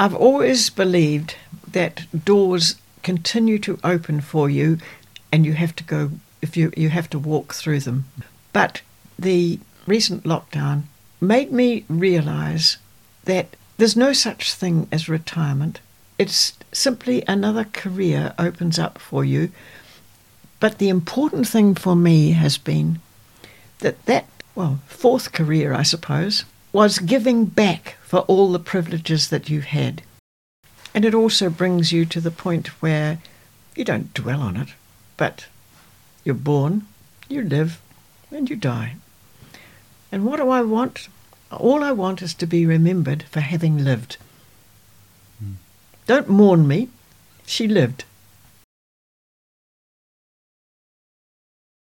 I've always believed that doors continue to open for you and you have to go if you you have to walk through them. But the recent lockdown made me realize that there's no such thing as retirement. It's simply another career opens up for you. But the important thing for me has been that that well, fourth career, I suppose, was giving back for all the privileges that you've had. And it also brings you to the point where you don't dwell on it, but you're born, you live, and you die. And what do I want? All I want is to be remembered for having lived. Hmm. Don't mourn me. She lived.